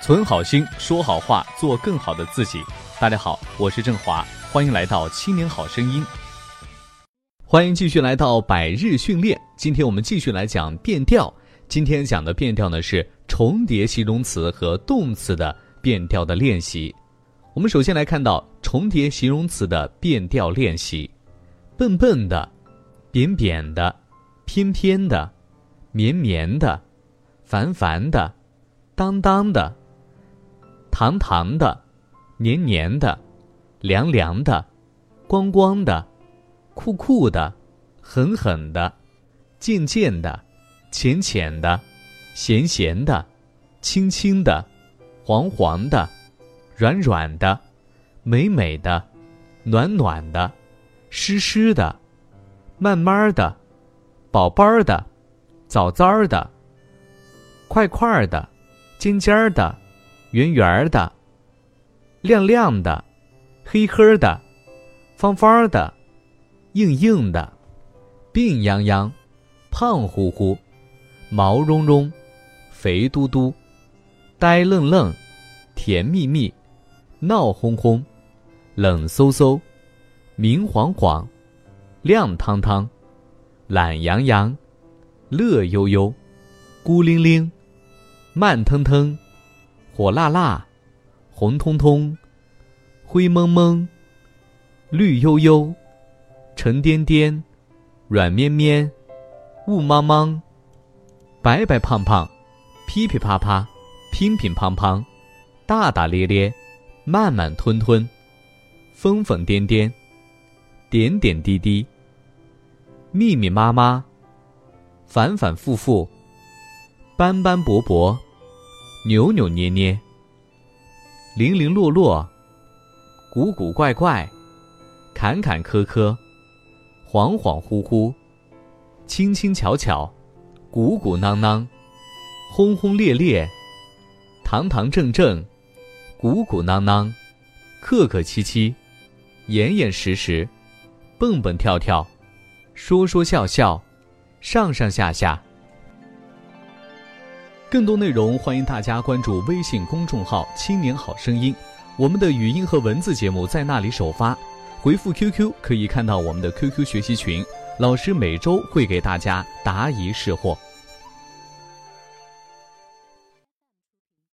存好心，说好话，做更好的自己。大家好，我是郑华，欢迎来到《青年好声音》。欢迎继续来到百日训练。今天我们继续来讲变调。今天讲的变调呢是重叠形容词和动词的变调的练习。我们首先来看到重叠形容词的变调练习：笨笨的、扁扁的、偏偏的、绵绵的、烦烦的、当当的。糖糖的，黏黏的，凉凉的，光光的，酷酷的，狠狠的，渐渐的，浅浅的，咸咸的，轻轻的，黄黄的，软软的，美美的，暖暖的，湿湿的，慢慢的，宝贝儿的，早早的，快快的，尖尖的。圆圆的，亮亮的，黑黑的，方方的，硬硬的，病殃殃，胖乎乎，毛茸茸，肥嘟嘟，呆愣愣，甜蜜蜜，闹哄哄，冷飕飕，明晃晃，亮堂堂，懒洋洋，乐悠悠，孤零零，慢腾腾。火辣辣，红彤彤，灰蒙蒙，绿油油，沉甸甸，软绵绵，雾茫茫，白白胖胖，噼噼啪啪，乒乒乓乓，大大咧咧，慢慢吞吞，疯疯癫癫，点点滴滴，密密麻麻，反反复复，斑斑驳驳。扭扭捏捏，零零落落，古古怪怪，坎坎坷坷，恍恍惚惚，轻轻巧巧，鼓鼓囊囊，轰轰烈烈，堂堂正正，鼓鼓囊囊，客客气气，严严实实，蹦蹦跳跳，说说笑笑，上上下下。更多内容，欢迎大家关注微信公众号“青年好声音”，我们的语音和文字节目在那里首发。回复 QQ 可以看到我们的 QQ 学习群，老师每周会给大家答疑释惑。